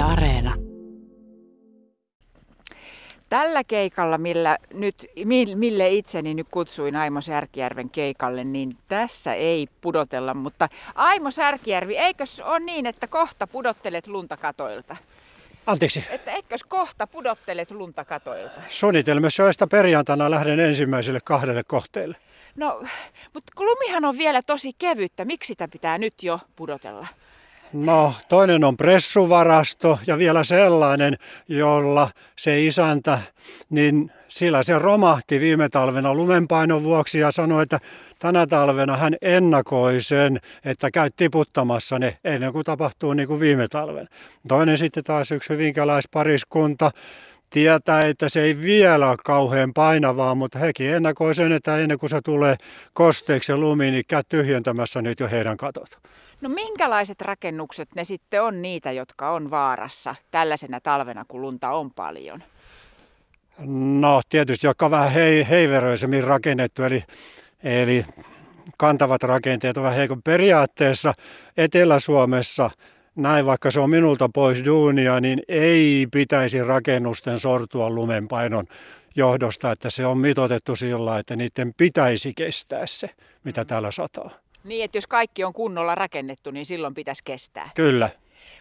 Yle Areena. Tällä keikalla, millä nyt, mille itseni nyt kutsuin Aimo Särkijärven keikalle, niin tässä ei pudotella. Mutta Aimo Särkijärvi, eikös ole niin, että kohta pudottelet lunta katoilta? Anteeksi. Että eikös kohta pudottelet lunta katoilta? Suunnitelmassa joista perjantaina lähden ensimmäiselle kahdelle kohteelle. No, mutta lumihan on vielä tosi kevyttä. Miksi sitä pitää nyt jo pudotella? No, toinen on pressuvarasto ja vielä sellainen, jolla se isäntä, niin sillä se romahti viime talvena lumenpainon vuoksi ja sanoi, että tänä talvena hän ennakoi sen, että käy tiputtamassa ne ennen kuin tapahtuu niin kuin viime talven. Toinen sitten taas yksi hyvinkäläispariskunta, tietää, että se ei vielä ole kauhean painavaa, mutta hekin ennakoi sen, että ennen kuin se tulee kosteeksi ja lumi, niin käy tyhjentämässä nyt jo heidän katot. No minkälaiset rakennukset ne sitten on niitä, jotka on vaarassa tällaisena talvena, kun lunta on paljon? No tietysti, jotka on vähän hei, heiveröisemmin rakennettu, eli, eli kantavat rakenteet ovat heikon periaatteessa Etelä-Suomessa näin vaikka se on minulta pois duunia, niin ei pitäisi rakennusten sortua lumenpainon johdosta, että se on mitotettu sillä, että niiden pitäisi kestää se, mitä täällä sataa. Niin, että jos kaikki on kunnolla rakennettu, niin silloin pitäisi kestää. Kyllä.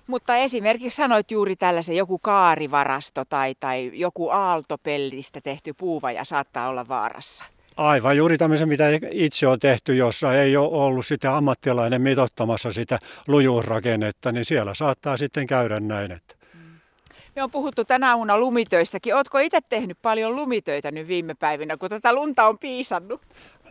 Mutta esimerkiksi sanoit juuri tällaisen joku kaarivarasto tai, tai joku aaltopellistä tehty puuvaja saattaa olla vaarassa. Aivan juuri tämmöisen, mitä itse on tehty, jossa ei ole ollut sitä ammattilainen mitottamassa sitä lujuusrakennetta, niin siellä saattaa sitten käydä näin. Että. Mm. Me on puhuttu tänä aamuna lumitöistäkin. Oletko itse tehnyt paljon lumitöitä nyt viime päivinä, kun tätä lunta on piisannut?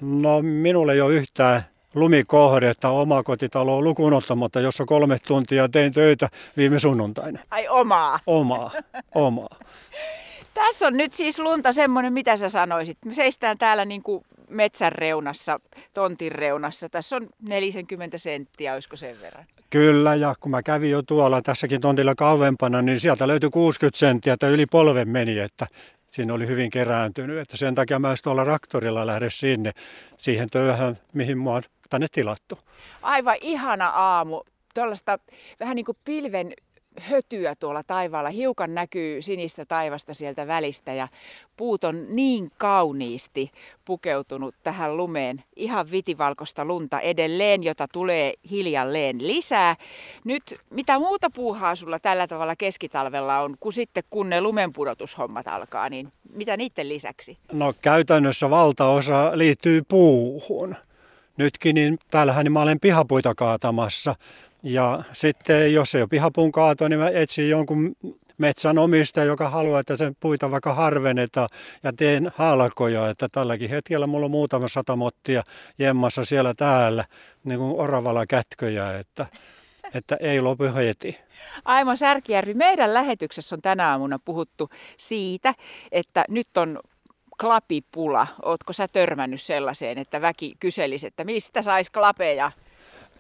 No minulle ei ole yhtään lumikohdetta omakotitaloa lukuun ottamatta, jossa kolme tuntia tein töitä viime sunnuntaina. Ai omaa? Omaa, omaa. Tässä on nyt siis lunta semmoinen, mitä sä sanoisit. Me seistään täällä niin kuin metsän reunassa, tontin reunassa. Tässä on 40 senttiä, olisiko sen verran? Kyllä, ja kun mä kävin jo tuolla tässäkin tontilla kauempana, niin sieltä löytyi 60 senttiä, että yli polven meni, että siinä oli hyvin kerääntynyt. Että sen takia mä tuolla raktorilla lähde sinne, siihen työhön, mihin mua on tänne tilattu. Aivan ihana aamu. Tuollaista vähän niin kuin pilven hötyä tuolla taivaalla. Hiukan näkyy sinistä taivasta sieltä välistä ja puut on niin kauniisti pukeutunut tähän lumeen. Ihan vitivalkoista lunta edelleen, jota tulee hiljalleen lisää. Nyt mitä muuta puuhaa sulla tällä tavalla keskitalvella on, kun sitten kun ne lumenpudotushommat alkaa, niin mitä niiden lisäksi? No käytännössä valtaosa liittyy puuhun. Nytkin niin täällähän niin mä olen pihapuita kaatamassa ja sitten jos ei ole pihapuun kaato, niin mä etsin jonkun metsänomistaja, joka haluaa, että sen puita vaikka harvennetaan ja teen halkoja. Että tälläkin hetkellä mulla on muutama sata mottia jemmassa siellä täällä, niin kuin oravalla kätköjä, että, että ei lopu heti. Aimo Särkijärvi, meidän lähetyksessä on tänä aamuna puhuttu siitä, että nyt on klapipula. Ootko sä törmännyt sellaiseen, että väki kyselisi, että mistä saisi klapeja?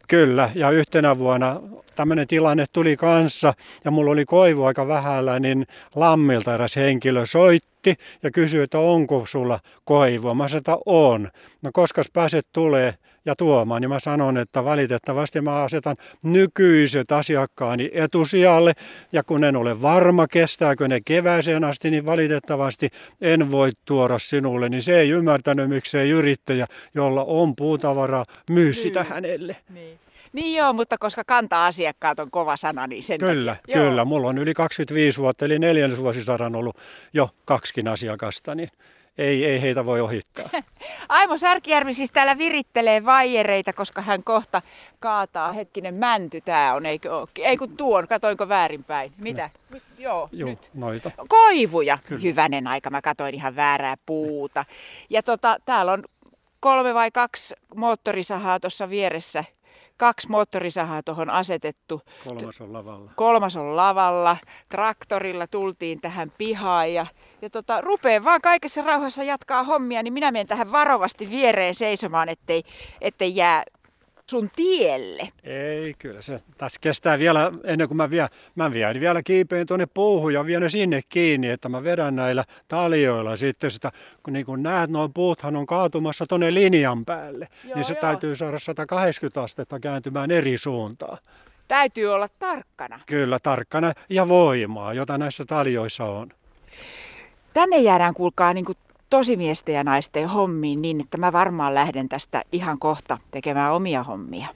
Kyllä, ja yhtenä vuonna tämmöinen tilanne tuli kanssa, ja mulla oli koivu aika vähällä, niin Lammilta eräs henkilö soitti ja kysyi, että onko sulla koivua. Mä sanoin, että on. No koska pääset tulee ja tuomaan, niin mä sanon, että valitettavasti mä asetan nykyiset asiakkaani etusijalle, ja kun en ole varma, kestääkö ne kevääseen asti, niin valitettavasti en voi tuoda sinulle, niin se ei ymmärtänyt, miksei yrittäjä, jolla on puutavaraa, myy sitä hänelle. Niin. Niin joo, mutta koska kanta-asiakkaat on kova sana, niin sen Kyllä, takia. kyllä. Joo. Mulla on yli 25 vuotta, eli neljännesvuosisadan ollut jo kaksikin asiakasta, niin ei, ei heitä voi ohittaa. Aimo Särkijärvi siis täällä virittelee vaijereita, koska hän kohta kaataa. Hetkinen, mänty tää on, eikö ole? Ei kun tuon, katoinko väärinpäin? Mitä? No. Joo, Joo, nyt. noita. Koivuja. Kyllä. Hyvänen aika, mä katoin ihan väärää puuta. Ja tota, täällä on kolme vai kaksi moottorisahaa tuossa vieressä kaksi moottorisahaa tuohon asetettu. Kolmas on lavalla. Kolmas on lavalla. Traktorilla tultiin tähän pihaan ja, ja tota, rupeen vaan kaikessa rauhassa jatkaa hommia, niin minä menen tähän varovasti viereen seisomaan, ettei, ettei jää sun tielle? Ei, kyllä se tässä kestää vielä, ennen kuin mä, vie, mä vien vielä kiipeen tuonne puuhun ja vien ne sinne kiinni, että mä vedän näillä taljoilla sitten sitä, kun niin kuin näet, noin puuthan on kaatumassa tuonne linjan päälle, joo, niin se joo. täytyy saada 180 astetta kääntymään eri suuntaan. Täytyy olla tarkkana. Kyllä, tarkkana ja voimaa, jota näissä taljoissa on. Tänne jäädään kuulkaa niin kuin tosimiesten ja naisten hommiin niin, että mä varmaan lähden tästä ihan kohta tekemään omia hommia.